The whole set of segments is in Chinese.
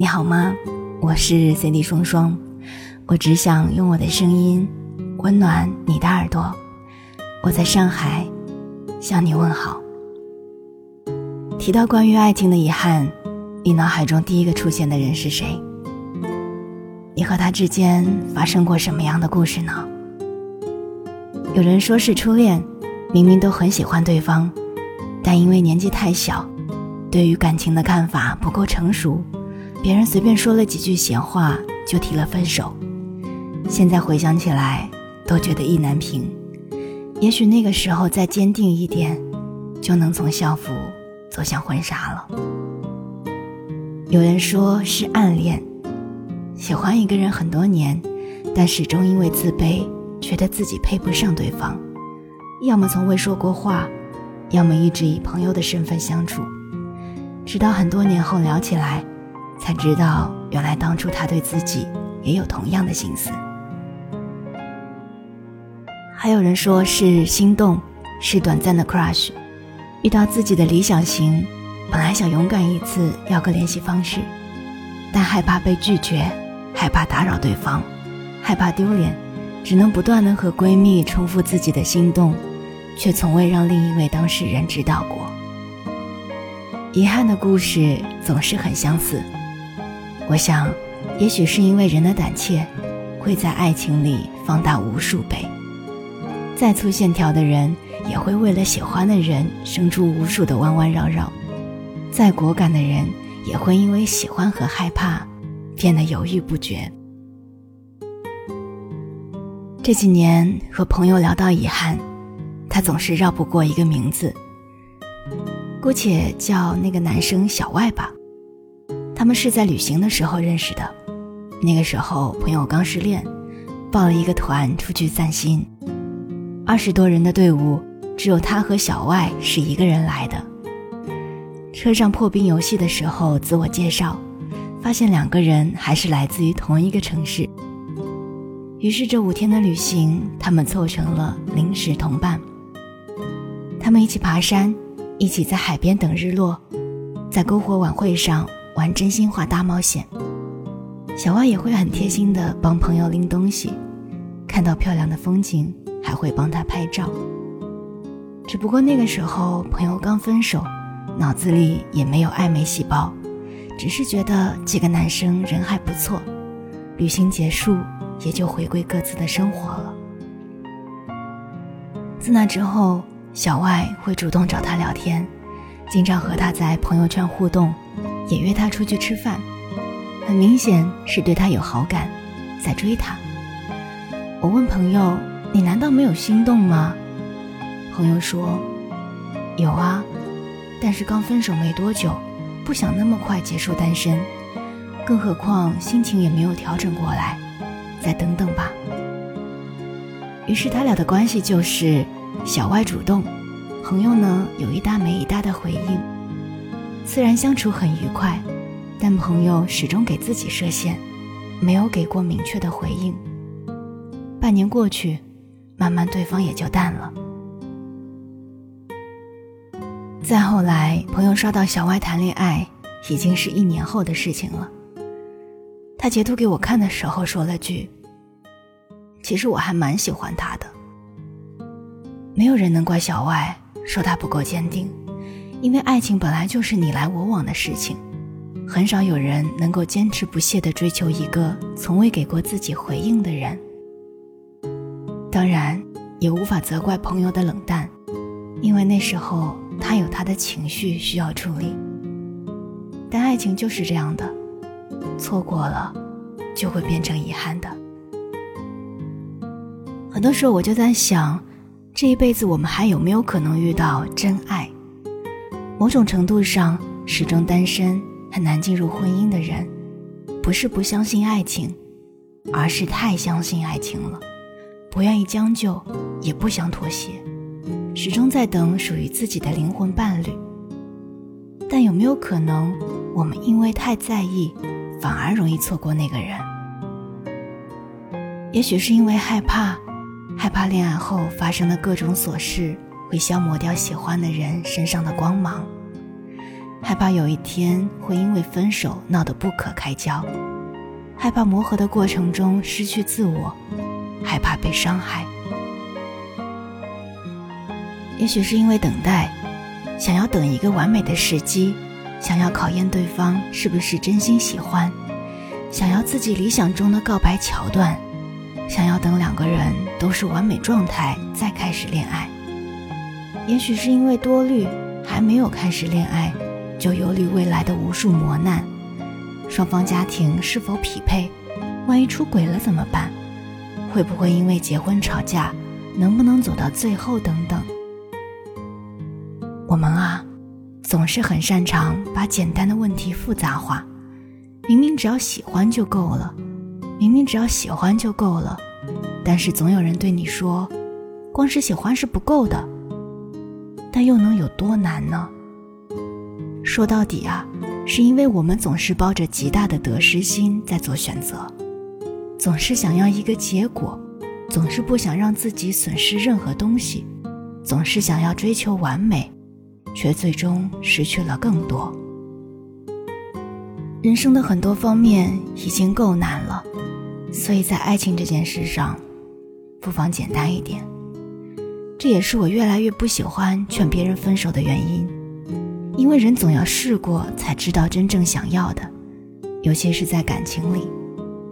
你好吗？我是 CD 双双，我只想用我的声音温暖你的耳朵。我在上海向你问好。提到关于爱情的遗憾，你脑海中第一个出现的人是谁？你和他之间发生过什么样的故事呢？有人说是初恋，明明都很喜欢对方，但因为年纪太小，对于感情的看法不够成熟。别人随便说了几句闲话就提了分手，现在回想起来都觉得意难平。也许那个时候再坚定一点，就能从校服走向婚纱了。有人说是暗恋，喜欢一个人很多年，但始终因为自卑，觉得自己配不上对方，要么从未说过话，要么一直以朋友的身份相处，直到很多年后聊起来。才知道，原来当初他对自己也有同样的心思。还有人说是心动，是短暂的 crush，遇到自己的理想型，本来想勇敢一次要个联系方式，但害怕被拒绝，害怕打扰对方，害怕丢脸，只能不断的和闺蜜重复自己的心动，却从未让另一位当事人知道过。遗憾的故事总是很相似。我想，也许是因为人的胆怯，会在爱情里放大无数倍。再粗线条的人，也会为了喜欢的人生出无数的弯弯绕绕；再果敢的人，也会因为喜欢和害怕，变得犹豫不决。这几年和朋友聊到遗憾，他总是绕不过一个名字，姑且叫那个男生小外吧。他们是在旅行的时候认识的，那个时候朋友刚失恋，报了一个团出去散心。二十多人的队伍，只有他和小外是一个人来的。车上破冰游戏的时候，自我介绍，发现两个人还是来自于同一个城市。于是这五天的旅行，他们凑成了临时同伴。他们一起爬山，一起在海边等日落，在篝火晚会上。玩真心话大冒险，小外也会很贴心的帮朋友拎东西，看到漂亮的风景还会帮他拍照。只不过那个时候朋友刚分手，脑子里也没有暧昧细胞，只是觉得这个男生人还不错。旅行结束，也就回归各自的生活了。自那之后，小外会主动找他聊天，经常和他在朋友圈互动。也约他出去吃饭，很明显是对他有好感，在追他。我问朋友：“你难道没有心动吗？”朋友说：“有啊，但是刚分手没多久，不想那么快结束单身，更何况心情也没有调整过来，再等等吧。”于是他俩的关系就是小外主动，朋友呢有一搭没一搭的回应。虽然相处很愉快，但朋友始终给自己设限，没有给过明确的回应。半年过去，慢慢对方也就淡了。再后来，朋友刷到小歪谈恋爱，已经是一年后的事情了。他截图给我看的时候说了句：“其实我还蛮喜欢他的。”没有人能怪小歪，说他不够坚定。因为爱情本来就是你来我往的事情，很少有人能够坚持不懈地追求一个从未给过自己回应的人。当然，也无法责怪朋友的冷淡，因为那时候他有他的情绪需要处理。但爱情就是这样的，错过了，就会变成遗憾的。很多时候我就在想，这一辈子我们还有没有可能遇到真爱？某种程度上，始终单身、很难进入婚姻的人，不是不相信爱情，而是太相信爱情了，不愿意将就，也不想妥协，始终在等属于自己的灵魂伴侣。但有没有可能，我们因为太在意，反而容易错过那个人？也许是因为害怕，害怕恋爱后发生的各种琐事。会消磨掉喜欢的人身上的光芒，害怕有一天会因为分手闹得不可开交，害怕磨合的过程中失去自我，害怕被伤害。也许是因为等待，想要等一个完美的时机，想要考验对方是不是真心喜欢，想要自己理想中的告白桥段，想要等两个人都是完美状态再开始恋爱。也许是因为多虑，还没有开始恋爱，就忧虑未来的无数磨难，双方家庭是否匹配，万一出轨了怎么办？会不会因为结婚吵架？能不能走到最后？等等。我们啊，总是很擅长把简单的问题复杂化。明明只要喜欢就够了，明明只要喜欢就够了，但是总有人对你说，光是喜欢是不够的。但又能有多难呢？说到底啊，是因为我们总是抱着极大的得失心在做选择，总是想要一个结果，总是不想让自己损失任何东西，总是想要追求完美。却最终失去了更多。人生的很多方面已经够难了，所以在爱情这件事上，不妨简单一点。这也是我越来越不喜欢劝别人分手的原因，因为人总要试过才知道真正想要的，尤其是在感情里，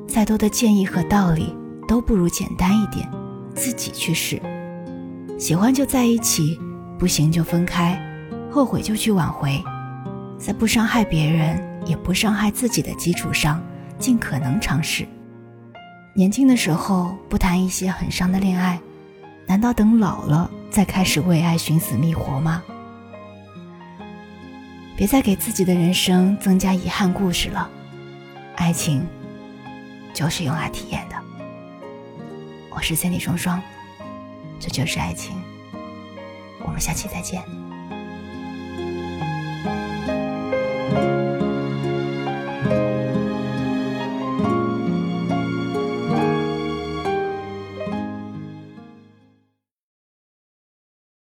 再多的建议和道理都不如简单一点，自己去试。喜欢就在一起，不行就分开。后悔就去挽回，在不伤害别人也不伤害自己的基础上，尽可能尝试。年轻的时候不谈一些很伤的恋爱，难道等老了再开始为爱寻死觅活吗？别再给自己的人生增加遗憾故事了。爱情就是用来体验的。我是千里双双，这就是爱情。我们下期再见。